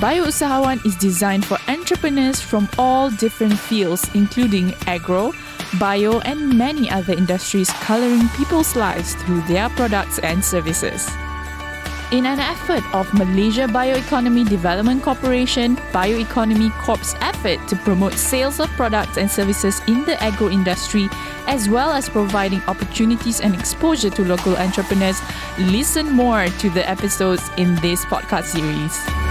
Bio-Usahawan is designed for entrepreneurs from all different fields, including agro, bio, and many other industries coloring people's lives through their products and services. In an effort of Malaysia Bioeconomy Development Corporation, Bioeconomy Corp's effort to promote sales of products and services in the agro industry, as well as providing opportunities and exposure to local entrepreneurs, listen more to the episodes in this podcast series.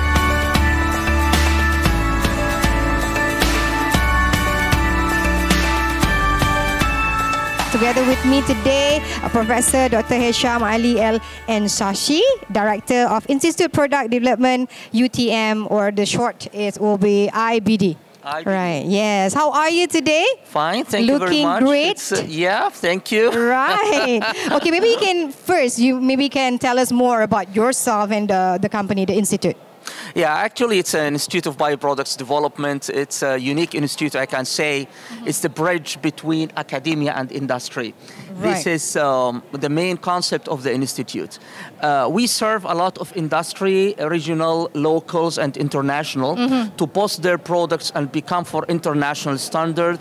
Together with me today, uh, Professor Dr. Hesham Ali El Enshasy, Director of Institute Product Development, UTM, or the short is will be IBD. IBD. Right. Yes. How are you today? Fine, thank Looking you very much. great. Uh, yeah, thank you. Right. okay. Maybe you can first. You maybe can tell us more about yourself and the the company, the institute. Yeah, actually, it's an Institute of Bioproducts Development. It's a unique institute, I can say. Mm-hmm. It's the bridge between academia and industry. Right. This is um, the main concept of the institute. Uh, we serve a lot of industry, regional, locals, and international Mm-hmm. to post their products and become for international standard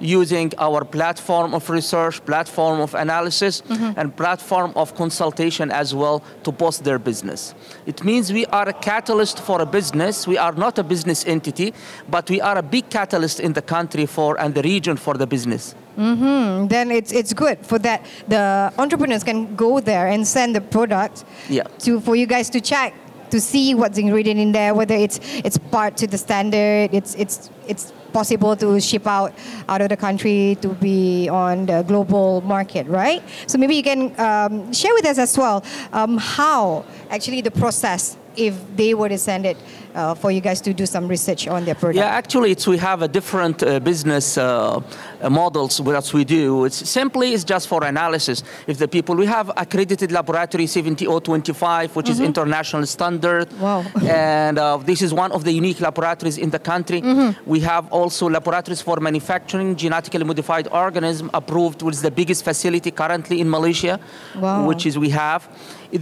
using our platform of research, platform of analysis, Mm-hmm. and platform of consultation as well to post their business. It means we are a catalyst for a business. We are not a business entity, but we are a big catalyst in the country for and the region for the business. Mm, then it's it's good for that the entrepreneurs can go there and send the product Yeah. to for you guys to check to see what's ingredient in there whether it's it's part to the standard it's it's it's possible to ship out out of the country to be on the global market right so maybe you can um, share with us as well um, how actually the process if they were to send it uh, for you guys to do some research on their product Yeah, actually, it's, we have a different uh, business uh, uh, models that we do. It's simply it's just for analysis. If the people we have accredited laboratory 70025, which is international standard. Wow. and uh, this is one of the unique laboratories in the country. We have also laboratories for manufacturing genetically modified organism approved, which is the biggest facility currently in Malaysia, Wow. which is we have.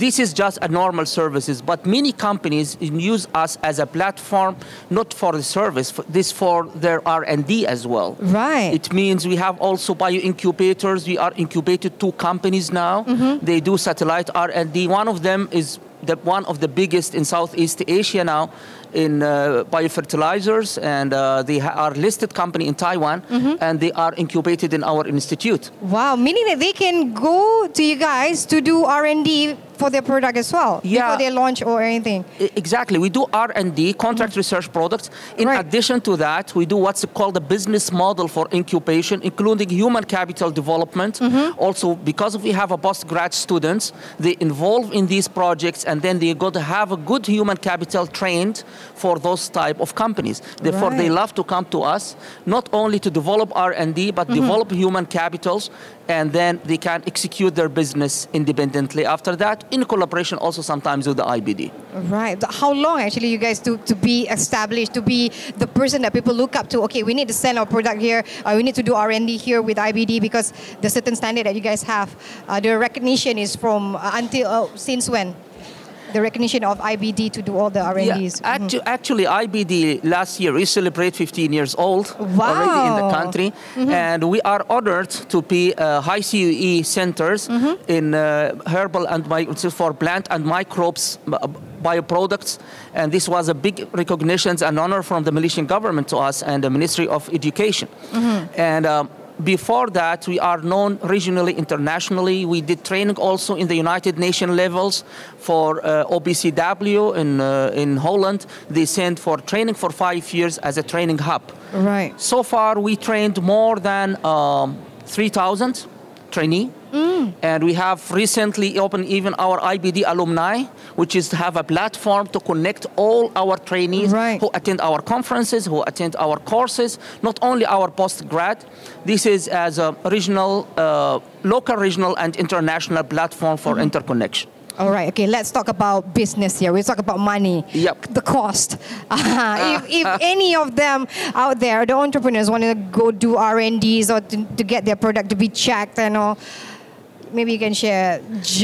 This is just a normal services, but many companies use us as a platform, not for the service, for this for their R&D as well. Right. It means we have also bio incubators. We are incubated two companies now. Mm-hmm. They do satellite R&D. One of them is the one of the biggest in Southeast Asia now in uh, biofertilizers, and uh, they ha- are listed company in Taiwan, and they are incubated in our institute. Wow, meaning that they can go to you guys to do R and D for their product as well Yeah. before they launch or anything. Exactly. We do R&D, contract mm-hmm. research products. In Right. addition to that, we do what's called a business model for incubation, including human capital development. Mm-hmm. Also, because we have a postgrad students, they involve in these projects, and then they got to have a good human capital trained for those type of companies. Therefore, they love to come to us, not only to develop R&D, but mm-hmm. develop human capitals, and then they can execute their business independently after that, in collaboration also sometimes with the IBD. Right. How long actually you guys to, to be established, to be the person that people look up to? Okay, we need to send our product here. Uh, we need to do R and D here with IBD because the certain standard that you guys have, uh, the recognition is from uh, until uh, since when? The recognition of IBD to do all the R and Ds. Yeah, actu- actually, IBD last year we celebrate 15 years old already in the Wow. country, and we are honored to be uh, HICoE centers in uh, herbal and mi- for plant and microbes bioproducts, and this was a big recognition and honor from the Malaysian government to us and the Ministry of Education, and. Um, before that, we are known regionally, internationally. We did training also in the United Nations levels for uh, OPCW in, uh, in Holland. They sent for training for five years as a training hub. Right. So far, we trained more than um, 3,000 trainee. And we have recently opened even our IBD alumni, which is to have a platform to connect all our trainees Right. who attend our conferences, who attend our courses, not only our postgrad. This is as a regional, uh, local, regional, and international platform for interconnection. All right. Okay. Let's talk about business here. We talk about money. Yep. The cost. if, if any of them out there, the entrepreneurs want to go do R and Ds or to, to get their product to be checked and all, maybe you can share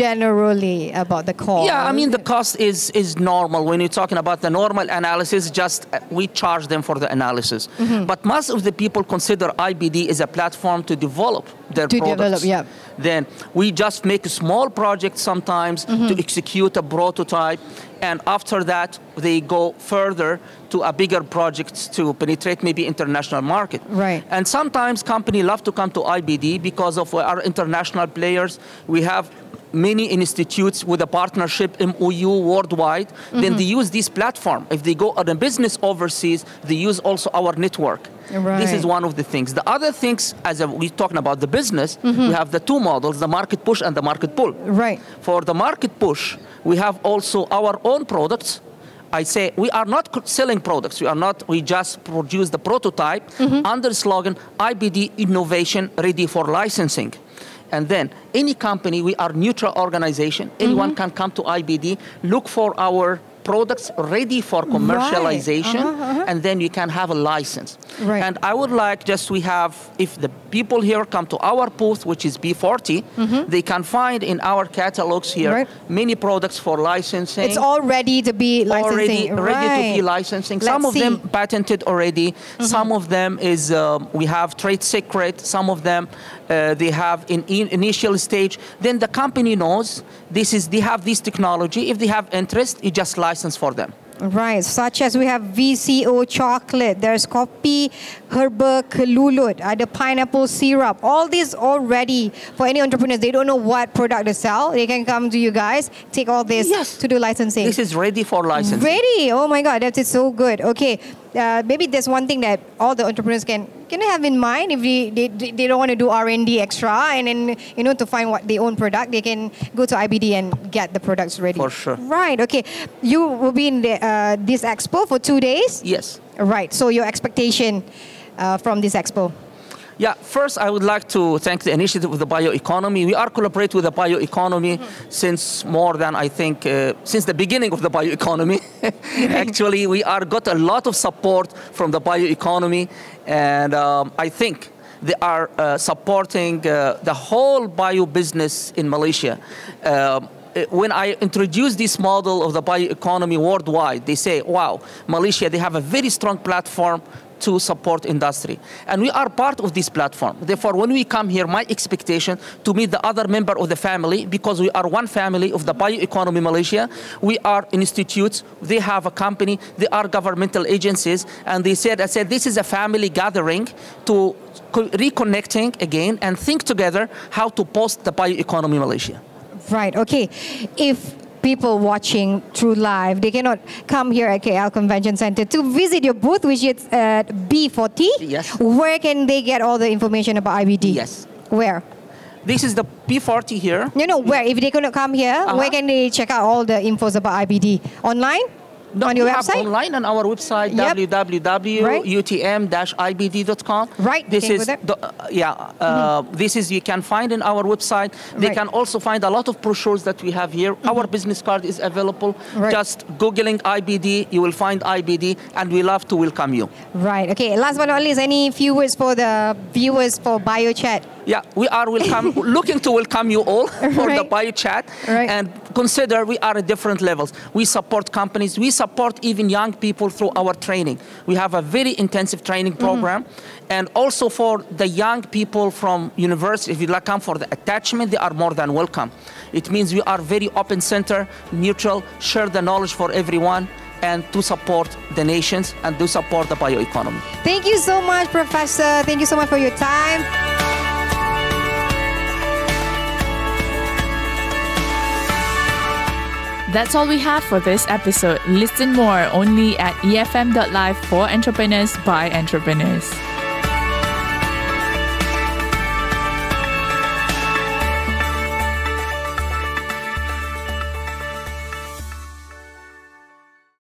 generally about the cost. Yeah, I mean the cost is is normal when you're talking about the normal analysis. Just uh, we charge them for the analysis, Mm-hmm. but most of the people consider IBD as a platform to develop their To products. develop, yeah. Then we just make a small project sometimes Mm-hmm. to execute a prototype, and after that they go further to a bigger project to penetrate maybe international market. Right. And sometimes company love to come to IBD because of our international players. We have many institutes with a partnership MOU worldwide. Then mm-hmm. they use this platform. If they go on a business overseas, they use also our network. This is one of the things. The other things, as we're talking about the business, mm-hmm. we have the two models: the market push and the market pull. Right. For the market push, we have also our own products. I say we are not selling products. We are not. We just produce the prototype mm-hmm. under the slogan IBD innovation ready for licensing. And then any company, we are neutral organization. Anyone can come to IBD, look for our products ready for commercialization, Uh-huh, and then you can have a license. Right. And I would like just we have, if the people here come to our booth, which is B40, they can find in our catalogs here Right. many products for licensing. It's all ready to be licensing. already ready to be licensing. Let's Some of them see. Mm-hmm. patented already. Some of them is um, we have trade secret. Some of them uh, they have in, in initial stage. Then the company knows this is they have this technology. If they have interest, you just license for them. Right, such as we have VCO chocolate, there's coffee, herba kelulut, ada pineapple syrup. All these already for any entrepreneurs. They don't know what product to sell. They can come to you guys, take all this Yes. to do licensing. This is ready for licensing. Ready? Oh my God, that is so good. Okay, uh, maybe there's one thing that all the entrepreneurs can can have in mind if they, they, they don't want to do R&D extra and then you know to find what their own product, they can go to IBD and get the products ready. For sure. Right. Okay. You will be in the, uh, this expo for two days. Yes. Right. So your expectation uh, from this expo. Yeah, first I would like to thank the initiative of the bioeconomy. We are collaborate with the bioeconomy since more than I think uh, since the beginning of the bioeconomy. Actually, we are got a lot of support from the bioeconomy, and um, I think they are uh, supporting uh, the whole bio business in Malaysia. Um, uh, when I introduce this model of the bioeconomy worldwide, they say, wow, Malaysia, they have a very strong platform to support industry. And we are part of this platform. Therefore, when we come here, my expectation to meet the other member of the family, because we are one family of the bioeconomy Malaysia, we are institutes, they have a company, they are governmental agencies, and they said, I said, this is a family gathering to reconnecting again and think together how to post the bioeconomy Malaysia. Right. Okay. If people watching through live, they cannot come here at KL Convention Center to visit your booth, which is at B40. Yes. Where can they get all the information about IBD? Yes. Where? This is the P40 here. No, no. Where? If they cannot come here, Uh-huh. where can they check out all the infos about IBD? Online? On your we have website? online on our website Yep. www.utm-ibd.com. Right, This go is the, uh, yeah. Uh, This is you can find in our website. They Right. can also find a lot of brochures that we have here. Our business card is available. Right. Just googling IBD, you will find IBD, and we love to welcome you. Right. Okay. Last but not least, any few words for the viewers for BioChat? Yeah, we are welcome, looking to welcome you all for the bio chat Right. and consider we are at different levels. We support companies, we support even young people through our training. We have a very intensive training Mm-hmm. program, and also for the young people from university, if you'd like come for the attachment, they are more than welcome. It means we are very open center, neutral, share the knowledge for everyone, and to support the nations and to support the bioeconomy. Thank you so much, Professor. Thank you so much for your time. That's all we have for this episode. Listen more only at efm.live for entrepreneurs by entrepreneurs.